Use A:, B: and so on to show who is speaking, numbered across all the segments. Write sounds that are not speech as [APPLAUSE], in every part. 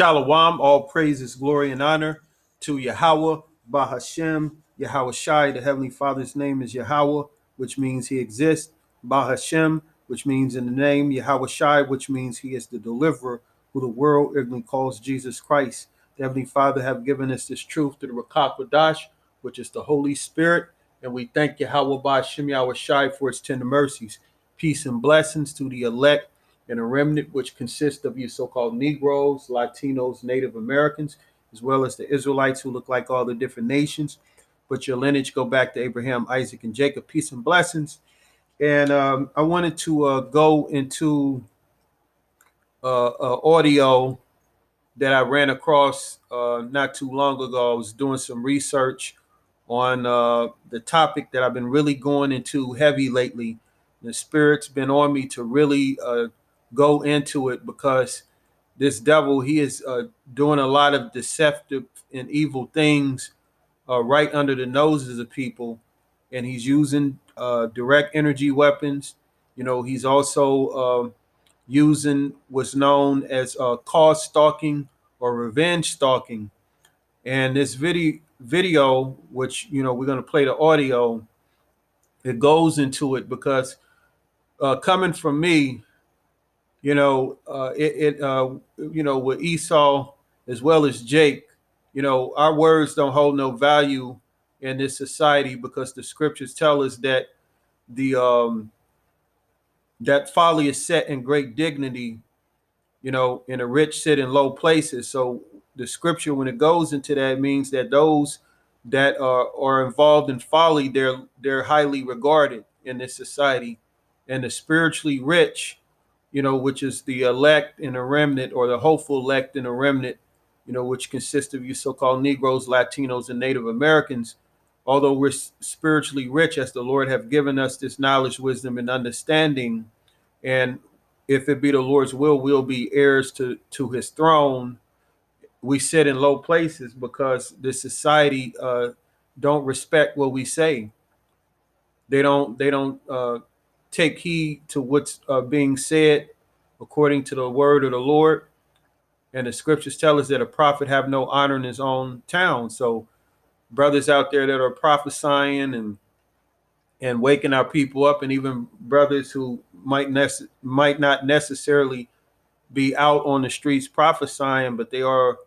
A: Shalom, all praises, glory, and honor to Yahweh, Bahashem, Yahweh Shai. The Heavenly Father's name is Yahweh, which means he exists. Bahashem, which means in the name, Yahweh Shai, which means he is the deliverer who the world ignorantly calls Jesus Christ. The Heavenly Father have given us this truth through the Rakak which is the Holy Spirit. And we thank Yahweh Bahashem, Yahweh Shai for his tender mercies. Peace and blessings to the elect and a remnant which consists of you so-called Negroes, Latinos, Native Americans, as well as the Israelites who look like all the different nations. But your lineage go back to Abraham, Isaac, and Jacob. Peace and blessings. And um, I wanted to uh, go into uh, uh, audio that I ran across uh, not too long ago. I was doing some research on uh, the topic that I've been really going into heavy lately. The Spirit's been on me to really uh, go into it because this devil he is uh, doing a lot of deceptive and evil things uh, right under the noses of people. And he's using uh, direct energy weapons. You know he's also um, using what's known as uh, cause stalking or revenge stalking. And this video video which you know we're going to play the audio it goes into it because uh, coming from me you know, uh, it, it uh, you know, with Esau as well as Jake, you know, our words don't hold no value in this society because the scriptures tell us that the um that folly is set in great dignity, you know, in a rich sit in low places. So the scripture, when it goes into that, means that those that are are involved in folly, they're they're highly regarded in this society, and the spiritually rich you know, which is the elect and a remnant, or the hopeful elect and a remnant, you know, which consists of you so-called Negroes, Latinos, and Native Americans. Although we're spiritually rich, as the Lord have given us this knowledge, wisdom, and understanding, and if it be the Lord's will, we'll be heirs to to His throne. We sit in low places because the society uh, don't respect what we say. They don't. They don't. Uh, take heed to what's uh, being said according to the word of the Lord. And the scriptures tell us that a prophet have no honor in his own town. So brothers out there that are prophesying and and waking our people up, and even brothers who might nece- might not necessarily be out on the streets prophesying, but they are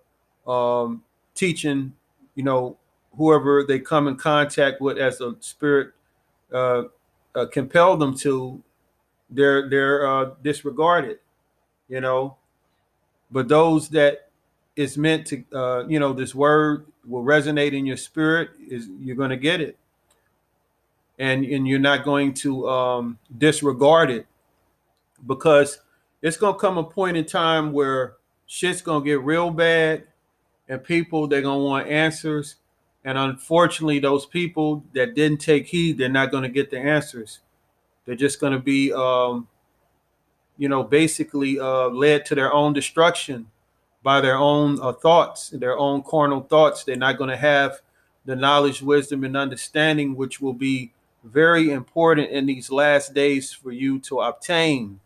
A: um, teaching, you know, whoever they come in contact with as the spirit uh, uh, compel them to, they're they're uh, disregarded, you know. But those that it's meant to, uh, you know, this word will resonate in your spirit. Is you're going to get it, and and you're not going to um, disregard it because it's going to come a point in time where shit's going to get real bad, and people they're going to want answers, and unfortunately, those people that didn't take heed, they're not going to get the answers. They're just going to be, um, you know, basically uh, led to their own destruction by their own uh, thoughts, their own carnal thoughts. They're not going to have the knowledge, wisdom, and understanding, which will be very important in these last days for you to obtain.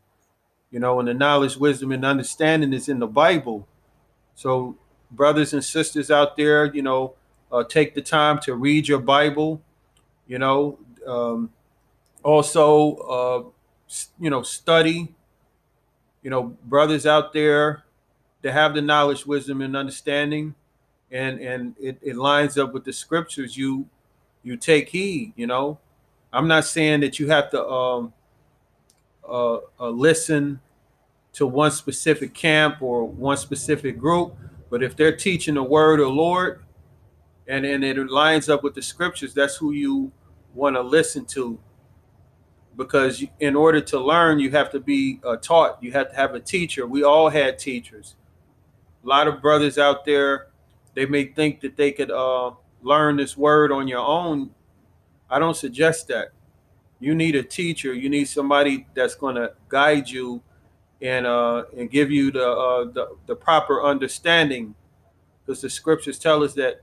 A: You know, and the knowledge, wisdom, and understanding is in the Bible. So, brothers and sisters out there, you know, uh, take the time to read your Bible. You know, um, also, uh, you know, study. You know, brothers out there to have the knowledge, wisdom, and understanding, and and it, it lines up with the scriptures. You you take heed. You know, I'm not saying that you have to um, uh, uh, listen to one specific camp or one specific group, but if they're teaching the word of Lord, and and it lines up with the scriptures, that's who you want to listen to because in order to learn, you have to be uh, taught. You have to have a teacher. We all had teachers. A lot of brothers out there, they may think that they could uh, learn this word on your own. I don't suggest that. You need a teacher. You need somebody that's going to guide you and uh, and give you the, uh, the the proper understanding, because the scriptures tell us that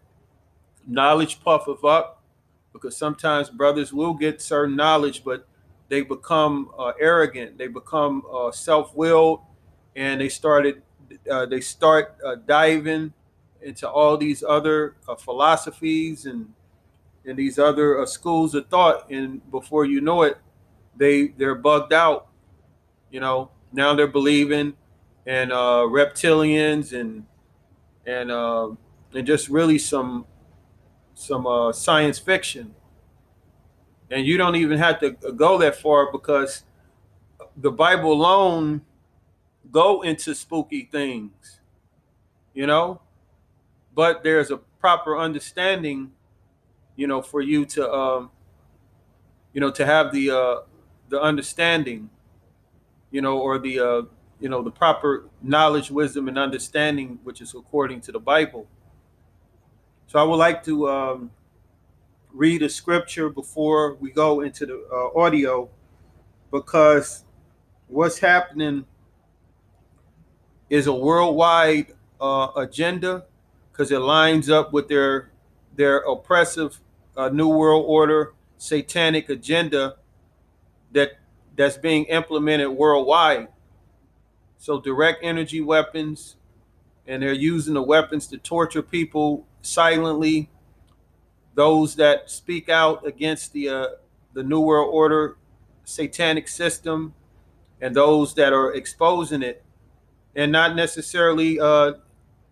A: knowledge puff puffeth up. Because sometimes brothers will get certain knowledge, but they become uh, arrogant, they become uh, self-willed, and they started uh, they start uh, diving into all these other uh, philosophies and and these other uh, schools of thought, and before you know it, they they're bugged out. You know, now they're believing in reptilians and and and just really some some uh, science fiction and you don't even have to go that far because the Bible alone go into spooky things, you know. But there's a proper understanding, you know, for you to, um, you know, to have the uh, the understanding, you know, or the uh, you know the proper knowledge, wisdom, and understanding, which is according to the Bible. So I would like to. Um, read a scripture before we go into the uh, audio because what's happening is a worldwide uh, agenda because it lines up with their their oppressive uh, new world order satanic agenda that that's being implemented worldwide so direct energy weapons and they're using the weapons to torture people silently. Those that speak out against the uh, the New World Order satanic system, and those that are exposing it, and not necessarily uh,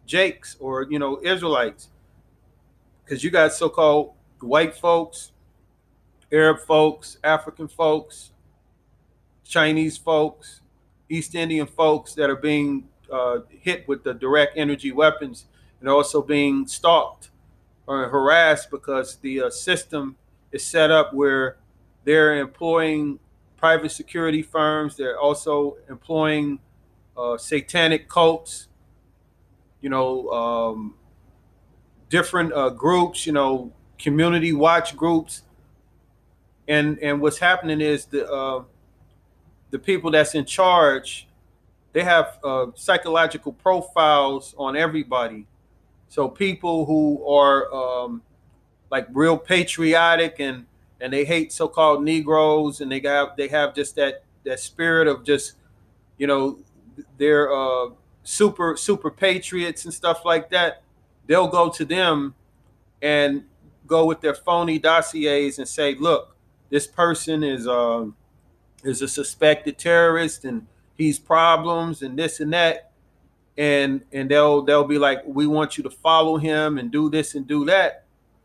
A: Jakes or you know Israelites, because you got so-called white folks, Arab folks, African folks, Chinese folks, East Indian folks that are being uh, hit with the direct energy weapons and also being stalked or harassed because the uh, system is set up where they're employing private security firms. They're also employing uh, satanic cults, you know, um, different uh, groups, you know, community watch groups. And and what's happening is the uh, the people that's in charge, they have uh, psychological profiles on everybody so people who are um, like real patriotic and and they hate so-called Negroes and they got they have just that that spirit of just you know they're uh, super super patriots and stuff like that. They'll go to them and go with their phony dossiers and say, look, this person is um, is a suspected terrorist and he's problems and this and that and and they'll they'll be like we want you to follow him and do this and do that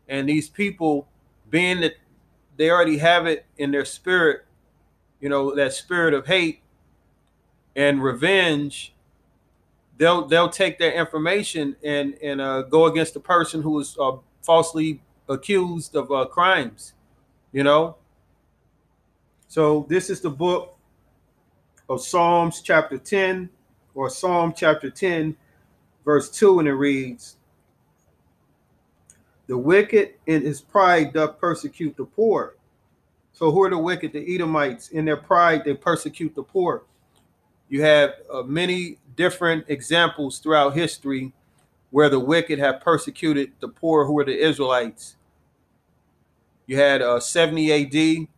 A: and these people, being that they already have it in their spirit, you know, that spirit of hate and revenge, they'll they'll take that information and and uh, go against the person who is uh, falsely accused of uh, crimes, you know. So this is the book of Psalms chapter 10 or Psalm chapter 10 verse 2 and it reads The wicked in his pride doth persecute the poor. So who are the wicked? The Edomites in their pride they persecute the poor. You have uh, many different examples throughout history where the wicked have persecuted the poor who are the Israelites. You had uh, 70 AD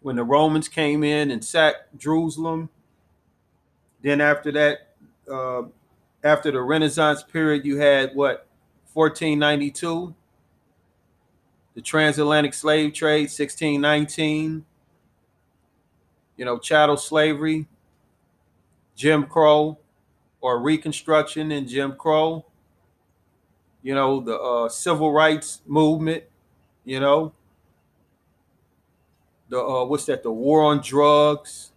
A: when the Romans came in and sacked Jerusalem. Then after that, uh, after the Renaissance period, you had what 1492, the transatlantic slave trade, 1619. You know, chattel slavery, Jim Crow, or Reconstruction and Jim Crow. You know, the uh, civil rights movement. You know, the uh, what's that? The war on drugs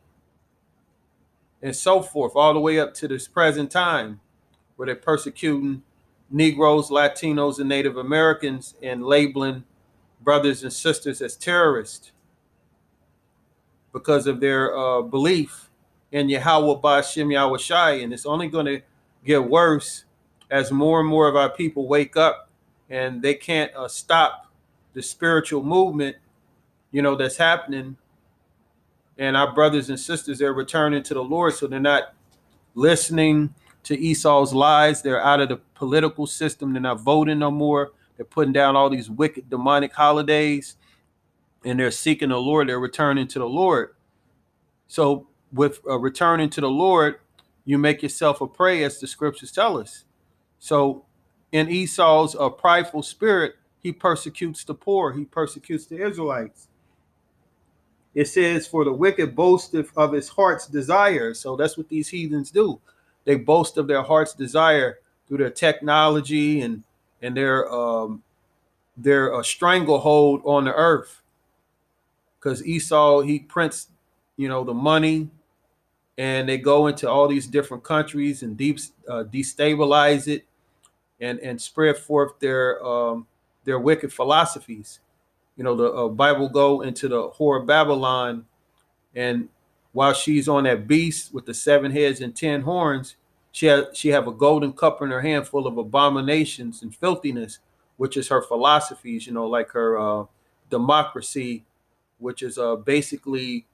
A: and so forth, all the way up to this present time, where they're persecuting Negroes, Latinos, and Native Americans and labeling brothers and sisters as terrorists because of their uh, belief in Yahweh Bahashem Yahweh Shai. And it's only going to get worse as more and more of our people wake up and they can't uh, stop the spiritual movement you know, that's happening. And our brothers and sisters, they're returning to the Lord. So they're not listening to Esau's lies. They're out of the political system. They're not voting no more. They're putting down all these wicked demonic holidays and they're seeking the Lord. They're returning to the Lord. So with uh, returning to the Lord, you make yourself a prey, as the scriptures tell us. So in Esau's uh, prideful spirit, he persecutes the poor. He persecutes the Israelites it says, For the wicked boasteth of his heart's desire. So that's what these heathens do. They boast of their heart's desire through their technology and and their um their uh, stranglehold on the earth. Because Esau, he prints, you know, the money, and they go into all these different countries and deep uh, destabilize it, and and spread forth their um, their wicked philosophies you know, the uh, Bible go into the whore Babylon, and while she's on that beast with the seven heads and ten horns, she has she have a golden cup in her hand full of abominations and filthiness, which is her philosophies. You know, like her uh, democracy, which is uh, basically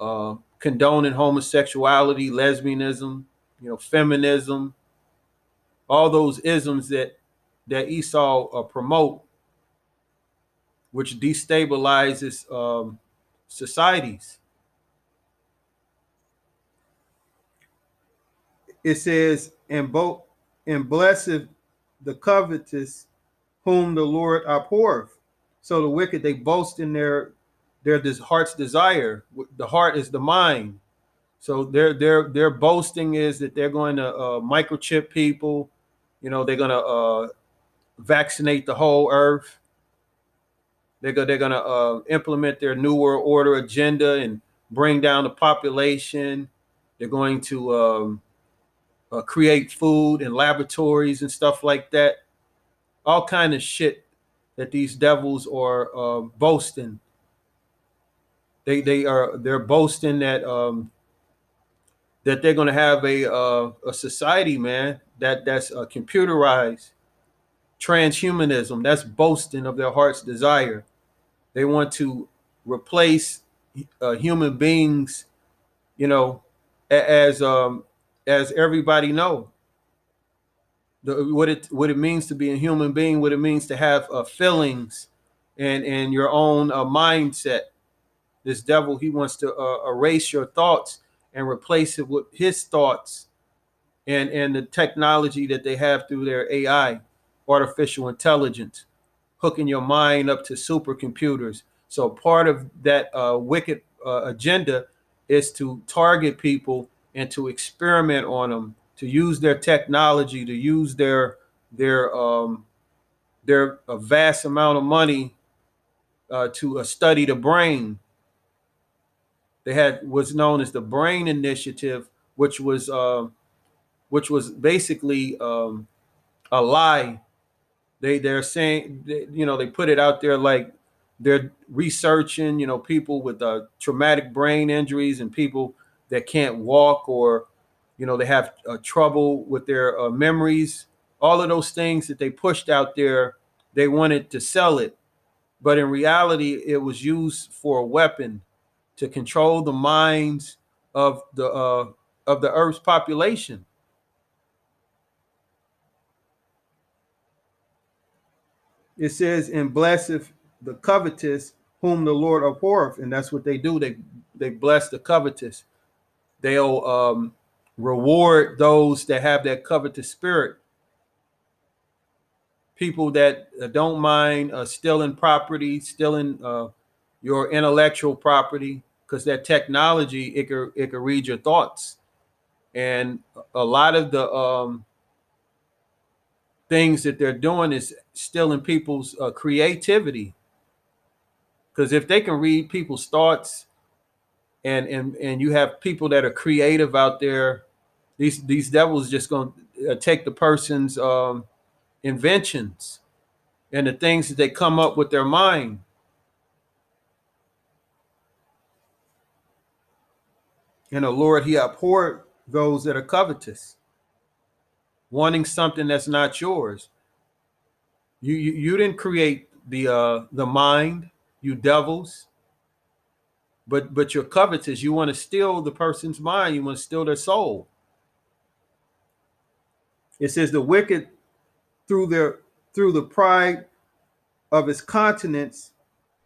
A: uh, condoning homosexuality, lesbianism, you know, feminism, all those isms that that Esau uh, promote which destabilizes um, societies. It says, and both and blessed the covetous whom the Lord abhorreth. So the wicked they boast in their their this heart's desire. The heart is the mind. So their their their boasting is that they're going to uh, microchip people. You know, they're going to uh, vaccinate the whole earth. They're, go, they're going to uh, implement their New World Order agenda and bring down the population. They're going to um, uh, create food and laboratories and stuff like that. All kind of shit that these devils are uh, boasting. They they are they're boasting that um, that they're going to have a uh, a society, man, that that's uh, computerized transhumanism. That's boasting of their heart's desire. They want to replace uh, human beings, you know, as um, as everybody know. The, what it what it means to be a human being, what it means to have uh, feelings, and and your own uh, mindset. This devil, he wants to uh, erase your thoughts and replace it with his thoughts, and and the technology that they have through their AI, artificial intelligence hooking your mind up to supercomputers. So part of that uh, wicked uh, agenda is to target people and to experiment on them, to use their technology, to use their their um, their a vast amount of money uh, to uh, study the brain. They had what's known as the Brain Initiative, which was uh, which was basically um, a lie. They they're saying you know they put it out there like they're researching you know people with uh, traumatic brain injuries and people that can't walk or you know they have uh, trouble with their uh, memories. All of those things that they pushed out there they wanted to sell it. But in reality it was used for a weapon to control the minds of the uh, of the earth's population it says and blesseth the covetous whom the lord abhorreth. And that's what they do. They they bless the covetous. They'll um, reward those that have that covetous spirit. People that uh, don't mind uh, stealing property stealing uh, your intellectual property because that technology it could it can read your thoughts. And a lot of the um, things that they're doing is stealing people's uh, creativity. Because if they can read people's thoughts and and and you have people that are creative out there these these devils just going to uh, take the person's um, inventions and the things that they come up with their mind. And the lord he abhorred those that are covetous wanting something that's not yours you you, you didn't create the uh the mind you devils but but you're covetous you want to steal the person's mind you want to steal their soul it says the wicked through their through the pride of his countenance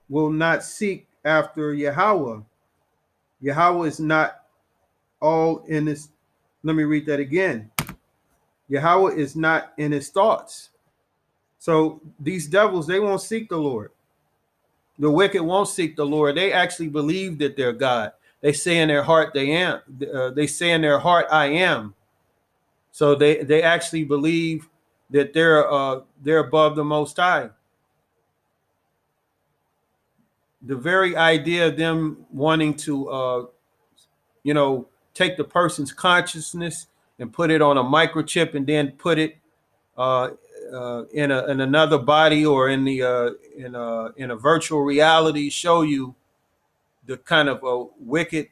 A: will not seek after Yahweh. Yahweh is not all in this. let me read that again. Yahweh is not in his thoughts. So these devils, they won't seek the Lord. The wicked won't seek the Lord. They actually believe that they're God. They say in their heart, they am. Uh, they say in their heart, I am. So they they actually believe that they're uh, they're above the Most High. The very idea of them wanting to, uh, you know, take the person's consciousness and put it on a microchip and then put it uh, uh, in a in another body or in the uh, in a in a virtual reality show you the kind of a wicked,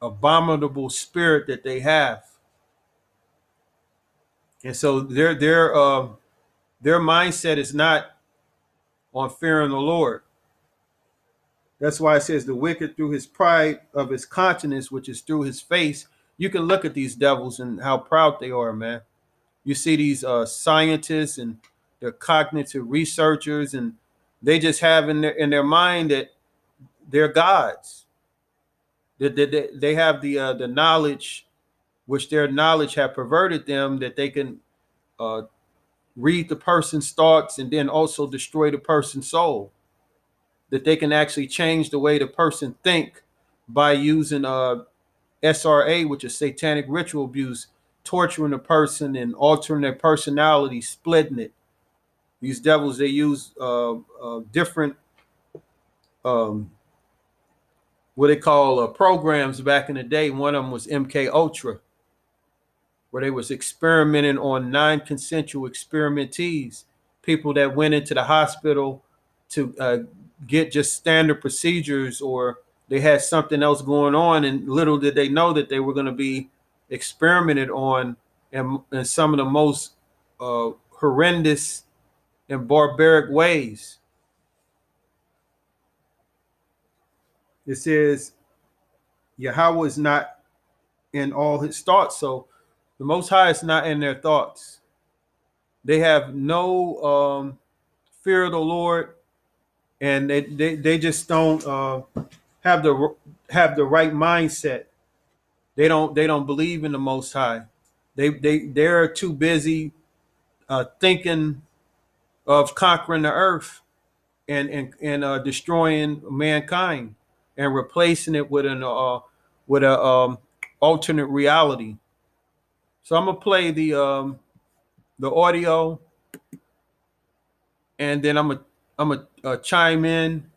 A: abominable spirit that they have, and so their their uh, their mindset is not on fearing the Lord. That's why it says the wicked through his pride of his countenance, which is through his face. You can look at these devils and how proud they are, man you see these uh, scientists and the cognitive researchers, and they just have in their in their mind that they're gods. That they, they, they have the uh, the knowledge, which their knowledge have perverted them, that they can uh, read the person's thoughts and then also destroy the person's soul. That they can actually change the way the person think by using uh, SRA, which is satanic ritual abuse, torturing a person and altering their personality, splitting it. These devils, they use uh, uh, different, um, what they call uh, programs back in the day. One of them was MK Ultra, where they was experimenting on non-consensual experimentees, people that went into the hospital to uh, get just standard procedures or they had something else going on and little did they know that they were going to be experimented on in, in some of the most uh, horrendous and barbaric ways. It says Yahweh is not in all his thoughts. So the Most High is not in their thoughts. They have no um, fear of the Lord, and they, they, they just don't uh, have the have the right mindset they don't they don't believe in the Most High. They they they're too busy uh, thinking of conquering the earth and and and uh, destroying mankind and replacing it with an uh, with a um, alternate reality. So I'm gonna play the um, the audio and then I'm a I'm a uh, chime in,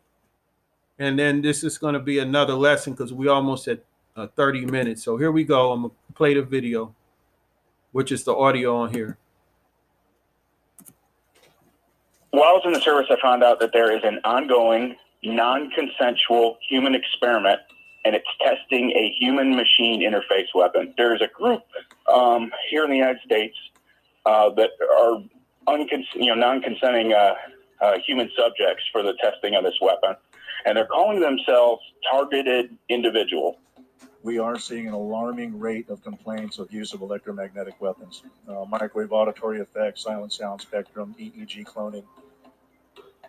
A: and then this is going to be another lesson because we almost at uh, 30 minutes. So here we go. I'm gonna play the video, which is the audio on here.
B: While I was in the service, I found out that there is an ongoing, non-consensual human experiment, and it's testing a human-machine interface weapon. There's a group um, here in the United States uh, that are uncons- you know, non-consenting uh, uh, human subjects for the testing of this weapon, and they're calling themselves targeted individual.
C: We are seeing an alarming rate of complaints of use of electromagnetic weapons, uh, microwave auditory effects, silent sound spectrum, EEG cloning,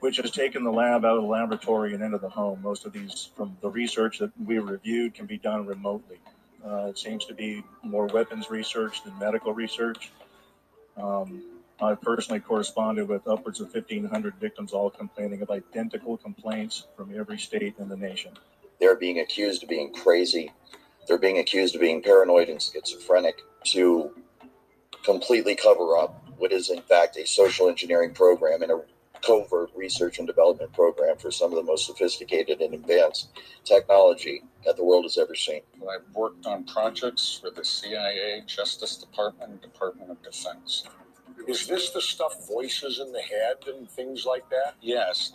C: which has taken the lab out of the laboratory and into the home. Most of these, from the research that we reviewed, can be done remotely. Uh, it seems to be more weapons research than medical research. Um, I personally corresponded with upwards of 1,500 victims, all complaining of identical complaints from every state in the nation.
D: They're being accused of being crazy. They're being accused of being paranoid and schizophrenic to completely cover up what is, in fact, a social engineering program and a covert research and development program for some of the most sophisticated and advanced technology that the world has ever seen.
E: I've worked on projects for the CIA, Justice Department, Department of Defense.
F: Is this the stuff voices in the head and things like that?
E: Yes,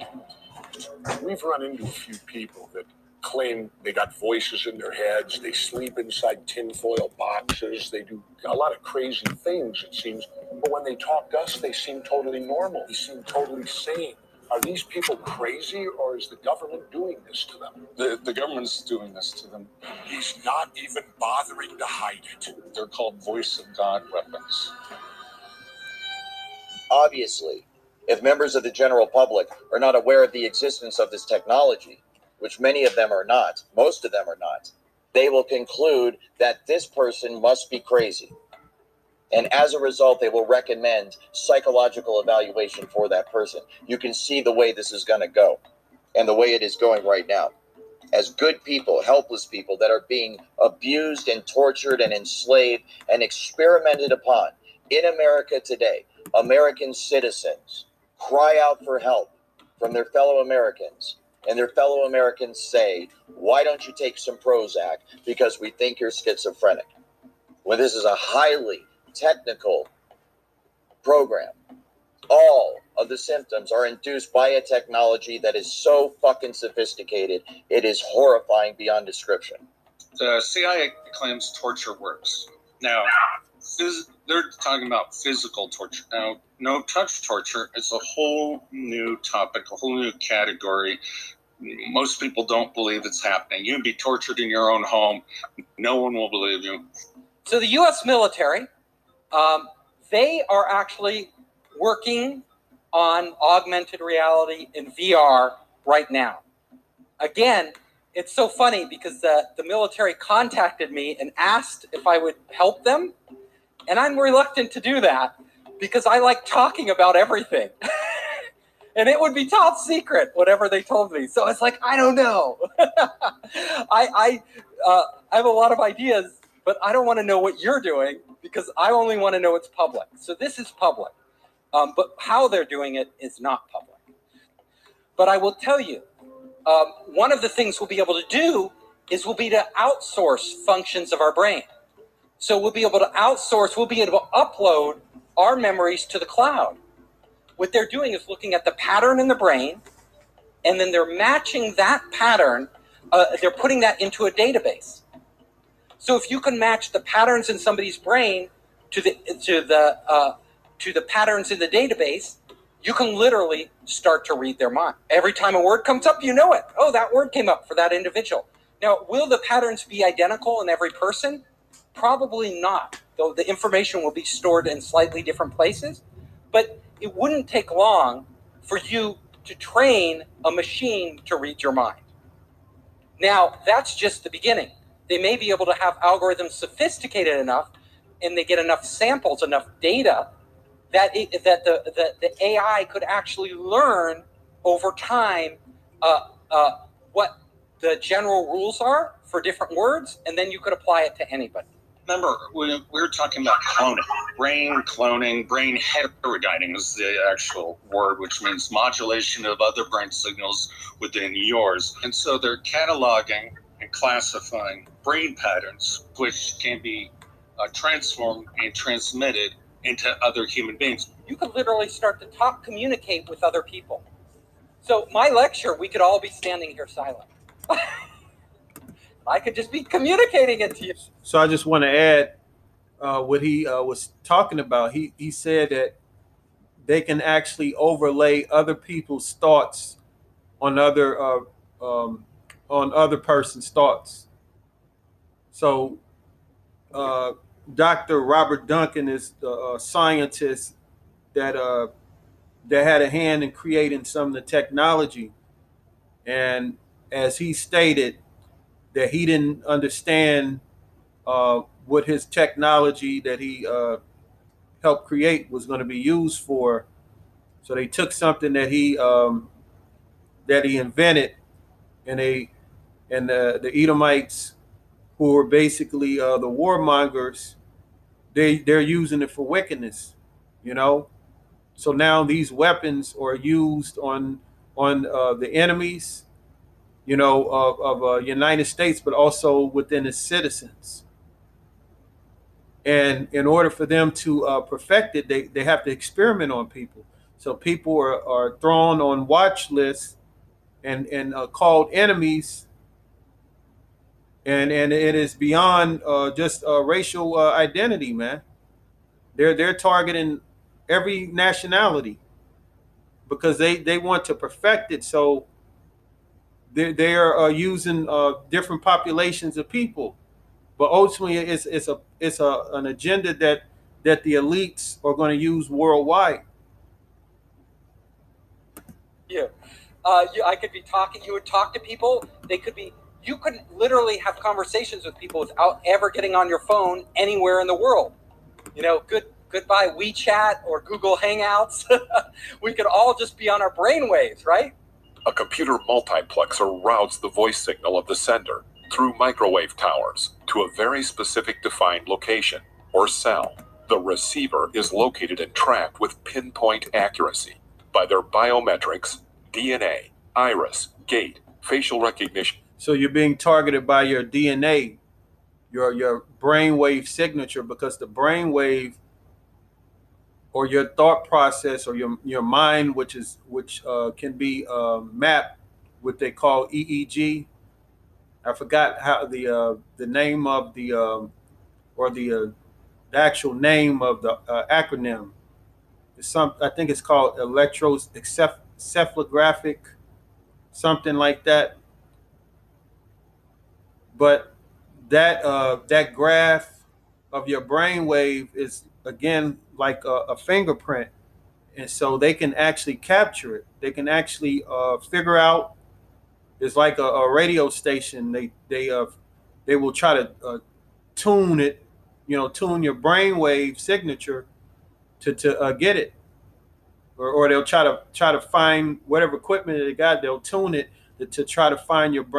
F: We've run into a few people that claim they got voices in their heads, they sleep inside tinfoil boxes, they do a lot of crazy things, it seems. But when they talk to us, they seem totally normal, they seem totally sane. Are these people crazy or is the government doing this to them?
E: the, the government's doing this to them.
F: He's not even bothering to hide it.
E: They're called voice of God weapons.
D: Obviously, if members of the general public are not aware of the existence of this technology, which many of them are not, most of them are not, they will conclude that this person must be crazy. And as a result, they will recommend psychological evaluation for that person. You can see the way this is going to go and the way it is going right now. As good people, helpless people that are being abused and tortured and enslaved and experimented upon in America today, American citizens cry out for help from their fellow Americans. And their fellow Americans say, Why don't you take some Prozac? Because we think you're schizophrenic. When this is a highly technical program, all of the symptoms are induced by a technology that is so fucking sophisticated, it is horrifying beyond description.
E: The CIA claims torture works. Now, phys- they're talking about physical torture. Now, no touch torture is a whole new topic, a whole new category. Most people don't believe it's happening. You can be tortured in your own home. No one will believe you.
G: So the U.S. military, um, they are actually working on augmented reality and VR right now. Again, it's so funny because the, the military contacted me and asked if I would help them. And I'm reluctant to do that because I like talking about everything. [LAUGHS] and it would be top secret, whatever they told me. So it's like, I don't know. [LAUGHS] I, I, uh, I have a lot of ideas, but I don't want to know what you're doing because I only want to know it's public. So this is public. Um, but how they're doing it is not public. But I will tell you, um, one of the things we'll be able to do is we'll be to outsource functions of our brain. So we'll be able to outsource, we'll be able to upload our memories to the cloud. What they're doing is looking at the pattern in the brain, and then they're matching that pattern, uh, they're putting that into a database. So if you can match the patterns in somebody's brain to the to the uh, to the patterns in the database, you can literally start to read their mind. Every time a word comes up, you know it. Oh, that word came up for that individual. Now, will the patterns be identical in every person? Probably not, though the information will be stored in slightly different places. But it wouldn't take long for you to train a machine to read your mind. Now, that's just the beginning. They may be able to have algorithms sophisticated enough and they get enough samples, enough data that it, that the, the, the AI could actually learn over time uh, uh, what the general rules are for different words, and then you could apply it to anybody.
E: Remember we, we were talking about cloning, brain cloning, brain heterodyning is the actual word, which means modulation of other brain signals within yours. And so they're cataloging and classifying brain patterns, which can be uh, transformed and transmitted into other human beings.
G: You could literally start to talk, communicate with other people. So my lecture, we could all be standing here silent. [LAUGHS] I could just be communicating it to you.
A: So I just want to add uh, what he uh, was talking about. He he said that they can actually overlay other people's thoughts on other uh, um, on other person's thoughts. So uh, Dr. Robert Duncan is the uh, scientist that uh, that had a hand in creating some of the technology, and as he stated that he didn't understand uh, what his technology that he uh, helped create was going to be used for. So they took something that he um, that he invented, and they and the, the Edomites, who were basically uh, the warmongers, they they're using it for wickedness, you know. So now these weapons are used on on uh, the enemies you know, of, of uh, United States, but also within its citizens. And in order for them to uh, perfect it, they, they have to experiment on people. So people are, are thrown on watch lists and, and uh, called enemies. And, and it is beyond uh, just uh, racial uh, identity, man. They're, they're targeting every nationality because they, they want to perfect it so they they are uh, using uh, different populations of people, but ultimately it's it's a it's a an agenda that that the elites are going to use worldwide.
G: You, uh, you, I could be talking. You would talk to people. They could be. You could literally have conversations with people without ever getting on your phone anywhere in the world. You know, good goodbye WeChat or Google Hangouts. [LAUGHS] we could all just be on our brainwaves, right?
H: A computer multiplexer routes the voice signal of the sender through microwave towers to a very specific defined location or cell. The receiver is located and tracked with pinpoint accuracy by their biometrics, DNA, iris, gait, facial recognition.
A: So you're being targeted by your DNA, your your brainwave signature, because the brainwave or your thought process or your your mind, which is which uh, can be uh, mapped, what they call EEG. I forgot how the uh, the name of the um, or the, uh, the actual name of the uh, acronym. It's some I think it's called electroencephalographic, something like that. But that uh, that graph of your brainwave is again like a, a, fingerprint and so they can actually capture it. They can actually uh, figure out it's like a, a, radio station. They they uh they will try to uh, tune it you know tune your brainwave signature to to uh, get it. Or, or they'll try to try to find whatever equipment they got they'll tune it to, to try to find your brain